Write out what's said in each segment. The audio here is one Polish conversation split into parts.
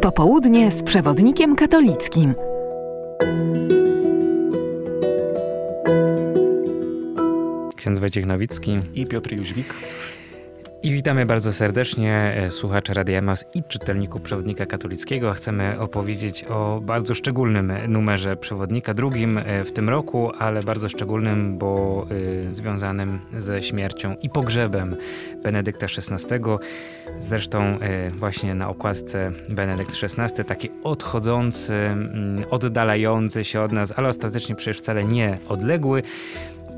Popołudnie z przewodnikiem katolickim. Ksiądz Wojciech Nowicki i Piotr Jóźwik. I witamy bardzo serdecznie e, słuchacze Radia Mas i czytelników Przewodnika Katolickiego. Chcemy opowiedzieć o bardzo szczególnym numerze Przewodnika, drugim e, w tym roku, ale bardzo szczególnym, bo y, związanym ze śmiercią i pogrzebem Benedykta XVI. Zresztą właśnie na okładce Benedykt XVI, taki odchodzący, y, oddalający się od nas, ale ostatecznie przecież wcale nie odległy.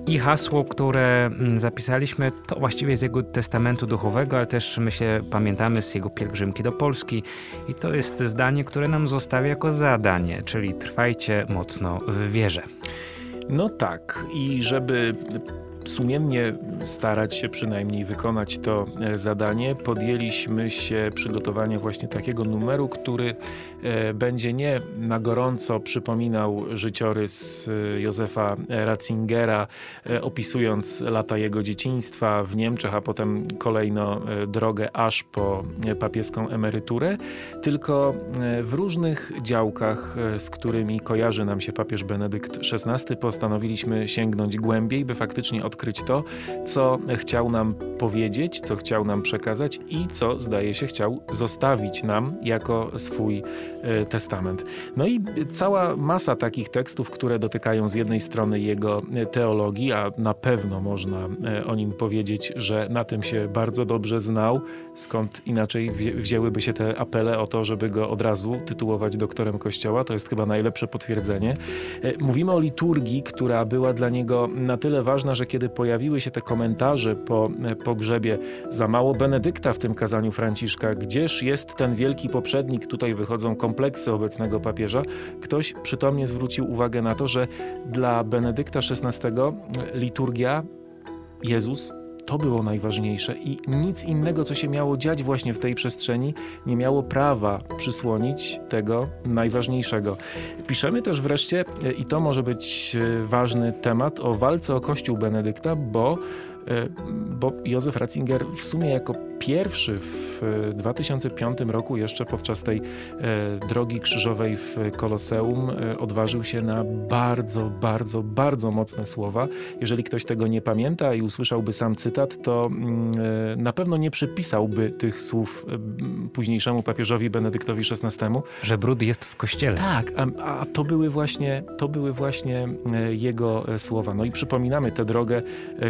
I hasło, które mm, zapisaliśmy, to właściwie z jego testamentu duchowego, ale też myślę, pamiętamy z jego pielgrzymki do Polski. I to jest zdanie, które nam zostawia jako zadanie, czyli trwajcie mocno w wierze. No tak, i żeby sumiennie starać się przynajmniej wykonać to e, zadanie, podjęliśmy się przygotowania właśnie takiego numeru, który e, będzie nie na gorąco przypominał życiorys e, Józefa Ratzingera, opisując lata jego dzieciństwa w Niemczech, a potem kolejno drogę aż po papieską emeryturę, tylko w różnych działkach, z którymi kojarzy nam się papież Benedykt XVI, postanowiliśmy sięgnąć głębiej, by faktycznie odkryć to, co chciał nam powiedzieć, co chciał nam przekazać i co zdaje się chciał zostawić nam jako swój e, testament. No i cała masa takich tekstów, które dotykają z jednej strony jego teologii, a na pewno można e, o nim powiedzieć, że na tym się bardzo dobrze znał, skąd inaczej wzięłyby się te apele o to, żeby go od razu tytułować doktorem Kościoła. To jest chyba najlepsze potwierdzenie. E, mówimy o liturgii, która była dla niego na tyle ważna, że kiedy pojawiły się te komentarze po pogrzebie za mało Benedykta w tym kazaniu Franciszka, gdzież jest ten wielki poprzednik, tutaj wychodzą kompleksy obecnego papieża, ktoś przytomnie zwrócił uwagę na to, że dla Benedykta XVI liturgia Jezus to było najważniejsze i nic innego, co się miało dziać właśnie w tej przestrzeni, nie miało prawa przysłonić tego najważniejszego. Piszemy też wreszcie, i to może być e, ważny temat, o walce o Kościół Benedykta, bo e, bo Józef Ratzinger w sumie jako pierwszy w 2005 roku, jeszcze podczas tej e, drogi krzyżowej w Koloseum, odważył się na bardzo, bardzo, bardzo mocne słowa. Jeżeli ktoś tego nie pamięta i usłyszałby sam cytat, to mm, na pewno nie przypisałby tych słów późniejszemu papieżowi Benedyktowi XVI. Że brud jest w kościele. Tak, a, a to były właśnie, to były właśnie jego słowa. No i przypominamy tę drogę,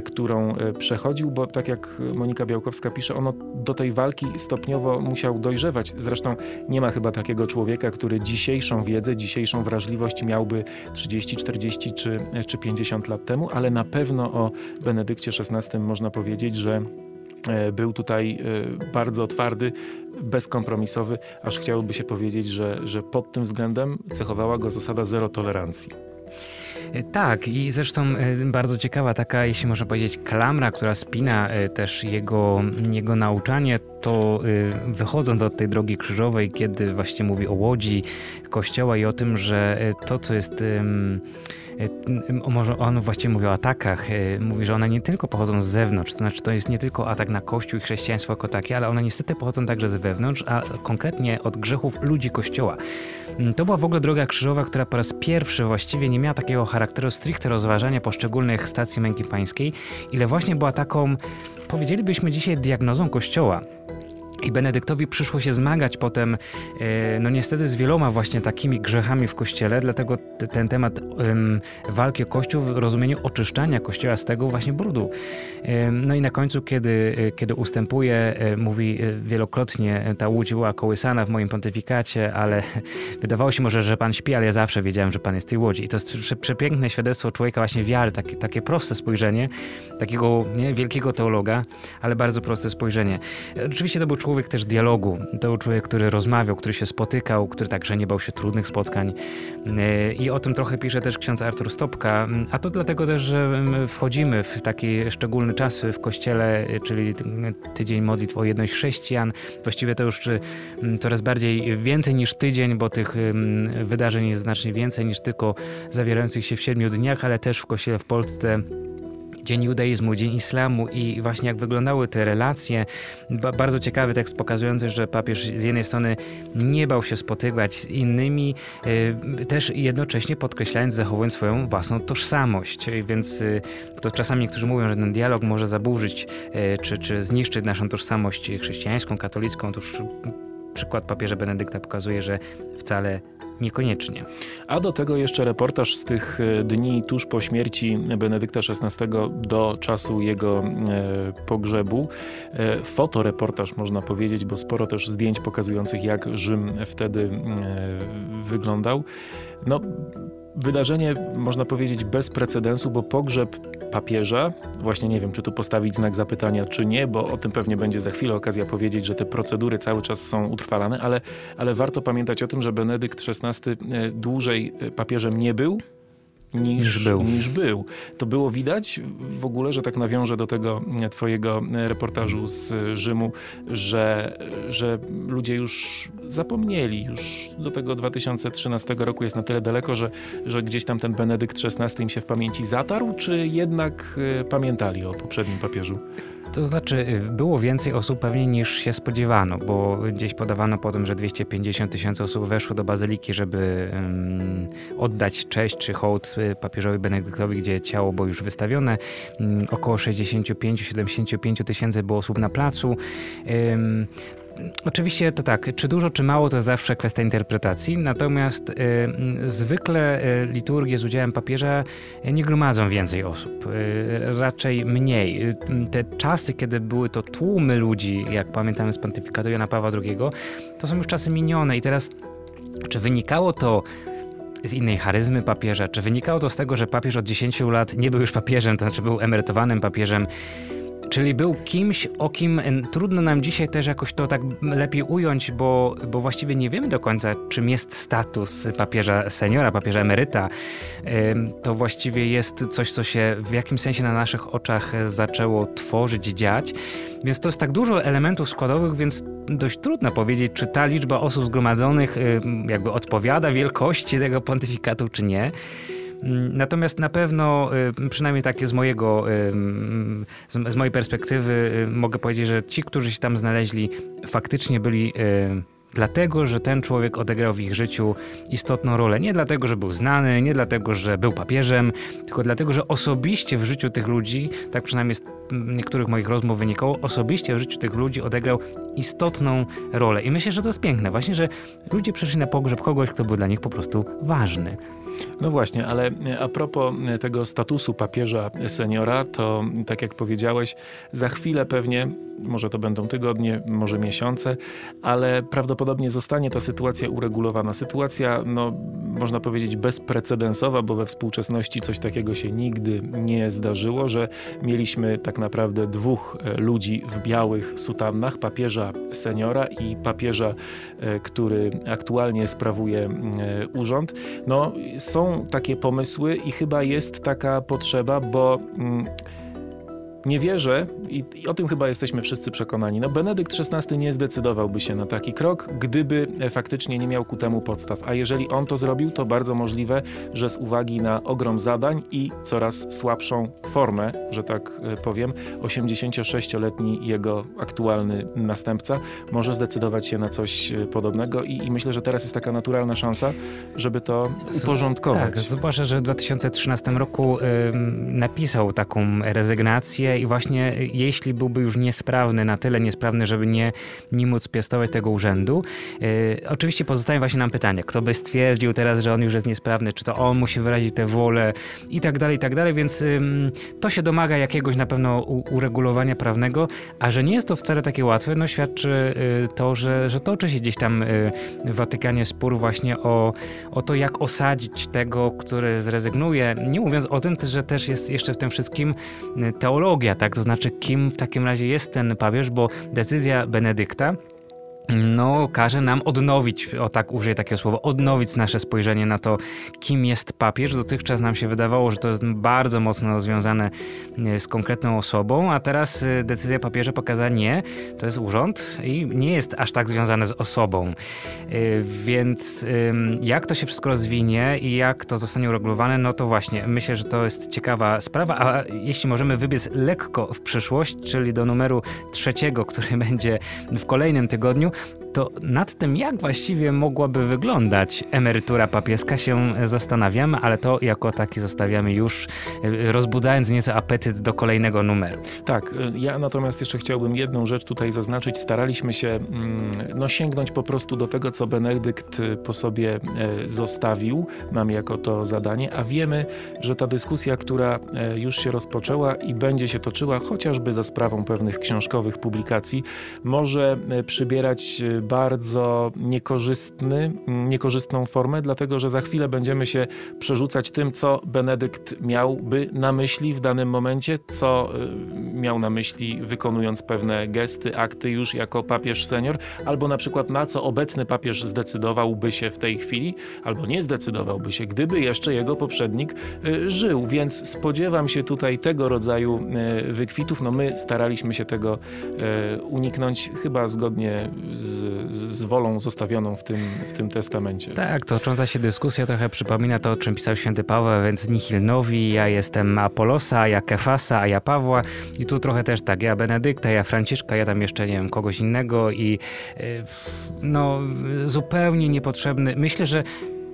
którą przechodził, bo tak jak Monika Białkowska pisze, ono do tej walki stopniowo musiał dojrzewać. Zresztą nie ma chyba takiego człowieka, który dzisiejszą wiedzę, dzisiejszą wrażliwość miałby 30, 40 czy, czy 50 lat temu, ale na pewno o Benedykcie XVI można powiedzieć, że e, był tutaj e, bardzo twardy, bezkompromisowy, aż chciałoby się powiedzieć, że, że pod tym względem cechowała go zasada zero tolerancji. E, tak, i zresztą e, bardzo ciekawa taka, jeśli można powiedzieć, klamra, która spina e, też jego, jego nauczanie, to wychodząc od tej drogi krzyżowej, kiedy właśnie mówi o łodzi kościoła i o tym, że to, co jest może on właściwie mówi o atakach, mówi, że one nie tylko pochodzą z zewnątrz, to znaczy to jest nie tylko atak na Kościół i chrześcijaństwo jako takie, ale one niestety pochodzą także z wewnątrz, a konkretnie od grzechów ludzi Kościoła. Mm, to była w ogóle droga krzyżowa, która po raz pierwszy właściwie nie miała takiego charakteru stricte rozważania poszczególnych stacji męki pańskiej, ile właśnie była taką, powiedzielibyśmy dzisiaj, diagnozą Kościoła. I Benedyktowi przyszło się zmagać potem, e, no niestety, z wieloma właśnie takimi grzechami w kościele, dlatego ten temat walki o kościół w rozumieniu oczyszczania kościoła z tego właśnie brudu. No i na końcu, kiedy, e, kiedy ustępuje, e, mówi wielokrotnie, ta łódź była kołysana w moim pontyfikacie, ale wydawało się może, że pan śpi, ale ja zawsze wiedziałem, że pan jest tej łodzi. I to jest przepiękne świadectwo człowieka właśnie wiary, takie, takie proste spojrzenie, takiego nie, wielkiego teologa, ale bardzo proste spojrzenie. Oczywiście to był człowiek, człowiek też dialogu. To był człowiek, który rozmawiał, który się spotykał, który także nie bał się trudnych spotkań. E, I o tym trochę pisze też ksiądz Artur Stopka. A to dlatego też, że wchodzimy w taki szczególny czas w kościele, czyli tydzień modlitw o jedność chrześcijan. Właściwie to już coraz bardziej więcej niż tydzień, bo tych wydarzeń jest znacznie więcej niż tylko zawierających się w siedmiu dniach, ale też w kościele w Polsce Dzień Judaizmu, Dzień Islamu i właśnie jak wyglądały te relacje. Ba bardzo ciekawy tekst pokazujący, że papież z jednej strony nie bał się spotykać z innymi, y, też jednocześnie podkreślając, zachowując swoją własną tożsamość. Więc y, to czasami niektórzy mówią, że ten dialog może zaburzyć y, czy, czy zniszczyć naszą tożsamość chrześcijańską, katolicką. Otóż przykład papieża Benedykta pokazuje, że wcale Niekoniecznie. A do tego jeszcze reportaż z tych e, dni tuż po śmierci Benedykta XVI do czasu jego e, pogrzebu. E, fotoreportaż można powiedzieć, bo sporo też zdjęć pokazujących jak Rzym wtedy wyglądał. No, wydarzenie, można powiedzieć, bez precedensu, bo pogrzeb papieża, właśnie nie wiem, czy tu postawić znak zapytania, czy nie, bo o tym pewnie będzie za chwilę okazja powiedzieć, że te procedury cały czas są utrwalane, ale, ale warto pamiętać o tym, że Benedykt XVI e, dłużej e, papieżem nie był, niż, niż, był. niż był. To było widać w ogóle, że tak nawiążę do tego twojego reportażu z Rzymu, że, że ludzie już zapomnieli, już do tego 2013 roku jest na tyle daleko, że, że gdzieś tam ten Benedykt XVI im się w pamięci zatarł, czy jednak e, pamiętali o poprzednim papieżu? To znaczy, y, było więcej osób pewnie niż się spodziewano, bo gdzieś podawano po tym, że 250 tysięcy osób weszło do bazyliki, żeby um, oddać cześć czy hołd y, papieżowi Benedyktowi, gdzie ciało było już wystawione. Um, około 65-75 tysięcy było osób na placu. Um, Oczywiście to tak, czy dużo, czy mało, to zawsze kwestia interpretacji, natomiast y, zwykle y, liturgie z udziałem papieża nie gromadzą więcej osób, y, raczej mniej. Y, te czasy, kiedy były to tłumy ludzi, jak pamiętamy z pontyfikatu Jana Pawła II, to są już czasy minione i teraz czy wynikało to z innej charyzmy papieża, czy wynikało to z tego, że papież od 10 lat nie był już papieżem, to znaczy był emerytowanym papieżem, Czyli był kimś, o kim trudno nam dzisiaj też jakoś to tak lepiej ująć, bo, bo właściwie nie wiemy do końca, czym jest status papieża seniora, papieża emeryta. To właściwie jest coś, co się w jakimś sensie na naszych oczach zaczęło tworzyć, dziać. Więc to jest tak dużo elementów składowych, więc dość trudno powiedzieć, czy ta liczba osób zgromadzonych jakby odpowiada wielkości tego pontyfikatu, czy nie. Mm, natomiast na pewno, y, przynajmniej takie z mojego, y, mm, z mojej perspektywy, y, mogę powiedzieć, że ci, którzy się tam znaleźli, faktycznie byli dlatego, że ten człowiek odegrał w ich życiu istotną rolę. Nie dlatego, że był znany, nie dlatego, że był papieżem, tylko dlatego, że osobiście w życiu tych ludzi, tak przynajmniej z niektórych moich rozmów wynikało, osobiście w życiu tych ludzi odegrał istotną rolę. I myślę, że to jest piękne, właśnie, że ludzie przyszli na pogrzeb kogoś, kto był dla nich po prostu ważny. No właśnie, ale a propos tego statusu papieża seniora, to tak jak powiedziałeś, za chwilę pewnie może to będą tygodnie, może miesiące, ale prawdopodobnie zostanie ta sytuacja uregulowana. Sytuacja, no, można powiedzieć, bezprecedensowa, bo we współczesności coś takiego się nigdy nie zdarzyło, że mieliśmy tak naprawdę dwóch e, ludzi w białych sutannach, papieża seniora i papieża, e, który aktualnie sprawuje e, urząd. No, są takie pomysły i chyba jest taka potrzeba, bo mm, nie wierzę, i, i, o tym chyba jesteśmy wszyscy przekonani, no Benedykt XVI nie zdecydowałby się na taki krok, gdyby e, faktycznie nie miał ku temu podstaw. A jeżeli on to zrobił, to bardzo możliwe, że z uwagi na ogrom zadań i coraz słabszą formę, że tak e, powiem, 86-letni jego aktualny następca może zdecydować się na coś e, podobnego i, i myślę, że teraz jest taka naturalna szansa, żeby to uporządkować. Tak, zwłaszcza, że w 2013 roku y, napisał taką rezygnację i właśnie jeśli byłby już niesprawny, na tyle niesprawny, żeby nie, nie móc piastować tego urzędu, yy, oczywiście pozostaje właśnie nam pytanie, kto by stwierdził teraz, że on już jest niesprawny, czy to on musi wyrazić tę wolę i tak dalej, i tak dalej, więc yy, to się domaga jakiegoś na pewno uregulowania prawnego, a że nie jest to wcale takie łatwe, no świadczy yy, to, że, że toczy się gdzieś tam w Watykanie spór właśnie o, o to, jak osadzić tego, który zrezygnuje, nie mówiąc o tym, że też jest jeszcze w tym wszystkim teologia, tak? To znaczy, kim w takim razie jest ten papież, bo decyzja Benedykta no, każe nam odnowić, o tak użyję takiego słowa, odnowić nasze spojrzenie na to, kim jest papież. Dotychczas nam się wydawało, że to jest bardzo mocno związane e, z konkretną osobą, a teraz e, decyzja papieża pokazała nie, to jest urząd i nie jest aż tak związane z osobą. E, więc jak to się wszystko rozwinie i jak to zostanie uregulowane, no to właśnie myślę, że to jest ciekawa sprawa, a jeśli możemy wybiec lekko w przyszłość, czyli do numeru trzeciego, który będzie w kolejnym tygodniu, to nad tym, jak właściwie mogłaby wyglądać emerytura papieska, się zastanawiamy, ale to jako taki zostawiamy już, e, rozbudzając nieco apetyt do kolejnego numeru. Tak, e, ja natomiast jeszcze chciałbym jedną rzecz tutaj zaznaczyć. Staraliśmy się mm, no, sięgnąć po prostu do tego, co Benedykt po sobie zostawił nam jako to zadanie, a wiemy, że ta dyskusja, która już się rozpoczęła i będzie się toczyła, chociażby za sprawą pewnych książkowych publikacji, może przybierać bardzo niekorzystny, niekorzystną formę, dlatego że za chwilę będziemy się przerzucać tym, co Benedykt miałby na myśli w danym momencie, co y, miał na myśli wykonując pewne gesty, akty już jako papież senior, albo na przykład na co obecny papież zdecydowałby się w tej chwili, albo nie zdecydowałby się, gdyby jeszcze jego poprzednik y, żył. Więc spodziewam się tutaj tego rodzaju y, wykwitów. No my staraliśmy się tego uniknąć chyba zgodnie z z, z, wolą zostawioną w tym, w tym testamencie. Tak, tocząca się dyskusja trochę przypomina to, o czym pisał święty Paweł, więc nihil nowi, ja jestem Apolosa, ja Kefasa, a ja Pawła i tu trochę też tak, ja Benedykta, ja Franciszka, ja tam jeszcze, nie wiem, kogoś innego i y, no zupełnie niepotrzebny. Myślę, że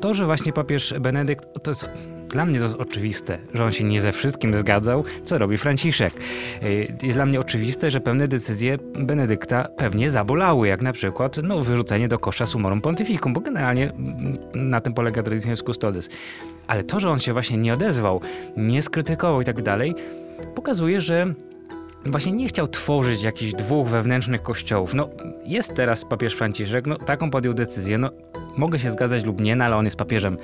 to, że właśnie papież Benedykt, to jest dla mnie to jest oczywiste, że on się nie ze wszystkim zgadzał, co robi Franciszek. Y, jest dla mnie oczywiste, że pewne decyzje Benedykta pewnie zabolały, jak na przykład no, wyrzucenie do kosza sumorum pontificum, bo generalnie mm, na tym polega Traditionis Custodes. Ale to, że on się właśnie nie odezwał, nie skrytykował i tak dalej, pokazuje, że właśnie nie chciał tworzyć jakichś dwóch wewnętrznych kościołów. No, jest teraz papież Franciszek, no taką podjął decyzję, no mogę się zgadzać lub nie, no, ale on jest papieżem.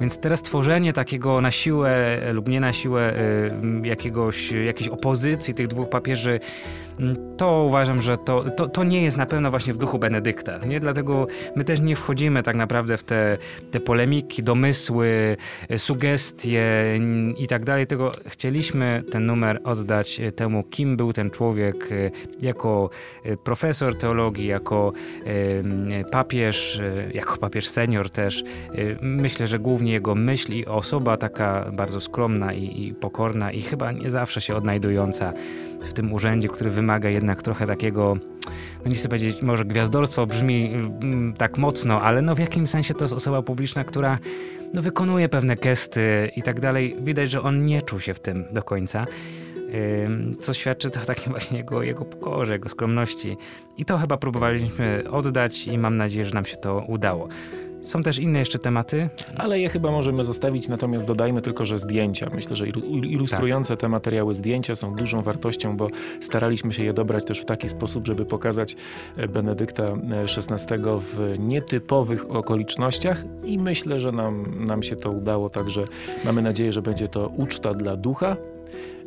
Więc teraz tworzenie takiego na siłę lub nie na siłę y, jakiegoś, jakiejś opozycji tych dwóch papieży to uważam, że to, to, to nie jest na pewno właśnie w duchu Benedykta. Nie? Dlatego my też nie wchodzimy tak naprawdę w te, te polemiki, domysły, e, sugestie i tak dalej. Tego chcieliśmy ten numer oddać e, temu, kim był ten człowiek e, jako profesor teologii, jako papież, jako papież senior też. Myślę, że głównie jego myśl i osoba taka bardzo skromna i, i pokorna i chyba nie zawsze się odnajdująca w tym urzędzie, który wymaga jednak trochę takiego, no nie chcę powiedzieć, może gwiazdorstwo brzmi mm, tak mocno, ale no w jakimś sensie to jest osoba publiczna, która no wykonuje pewne gesty i tak dalej. Widać, że on nie czuł się w tym do końca. Co świadczy to o takim właśnie jego, jego pokorze, jego skromności. I to chyba próbowaliśmy oddać i mam nadzieję, że nam się to udało. Są też inne jeszcze tematy. Ale je chyba możemy zostawić, natomiast dodajmy tylko, że zdjęcia. Myślę, że ilustrujące tak. te materiały zdjęcia są dużą wartością, bo staraliśmy się je dobrać też w taki sposób, żeby pokazać e, Benedykta XVI e, w nietypowych okolicznościach i myślę, że nam, nam się to udało, także mamy nadzieję, że będzie to uczta dla ducha,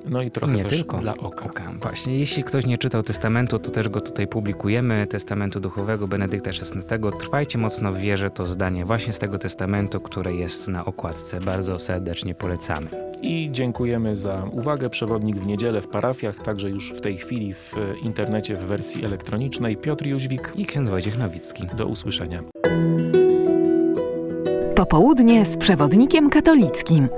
no i trochę nie też tylko dla oka. oka. Właśnie, jeśli ktoś nie czytał testamentu, to też go tutaj publikujemy, testamentu duchowego Benedykta XVI. Trwajcie mocno w wierze, to zdanie właśnie z tego testamentu, które jest na okładce. Bardzo serdecznie polecamy. I dziękujemy za uwagę. Przewodnik w niedzielę w parafiach, także już w tej chwili w internecie w wersji elektronicznej. Piotr Jóźwik i ksiądz Wojciech Nowicki. Do usłyszenia. Popołudnie z przewodnikiem katolickim.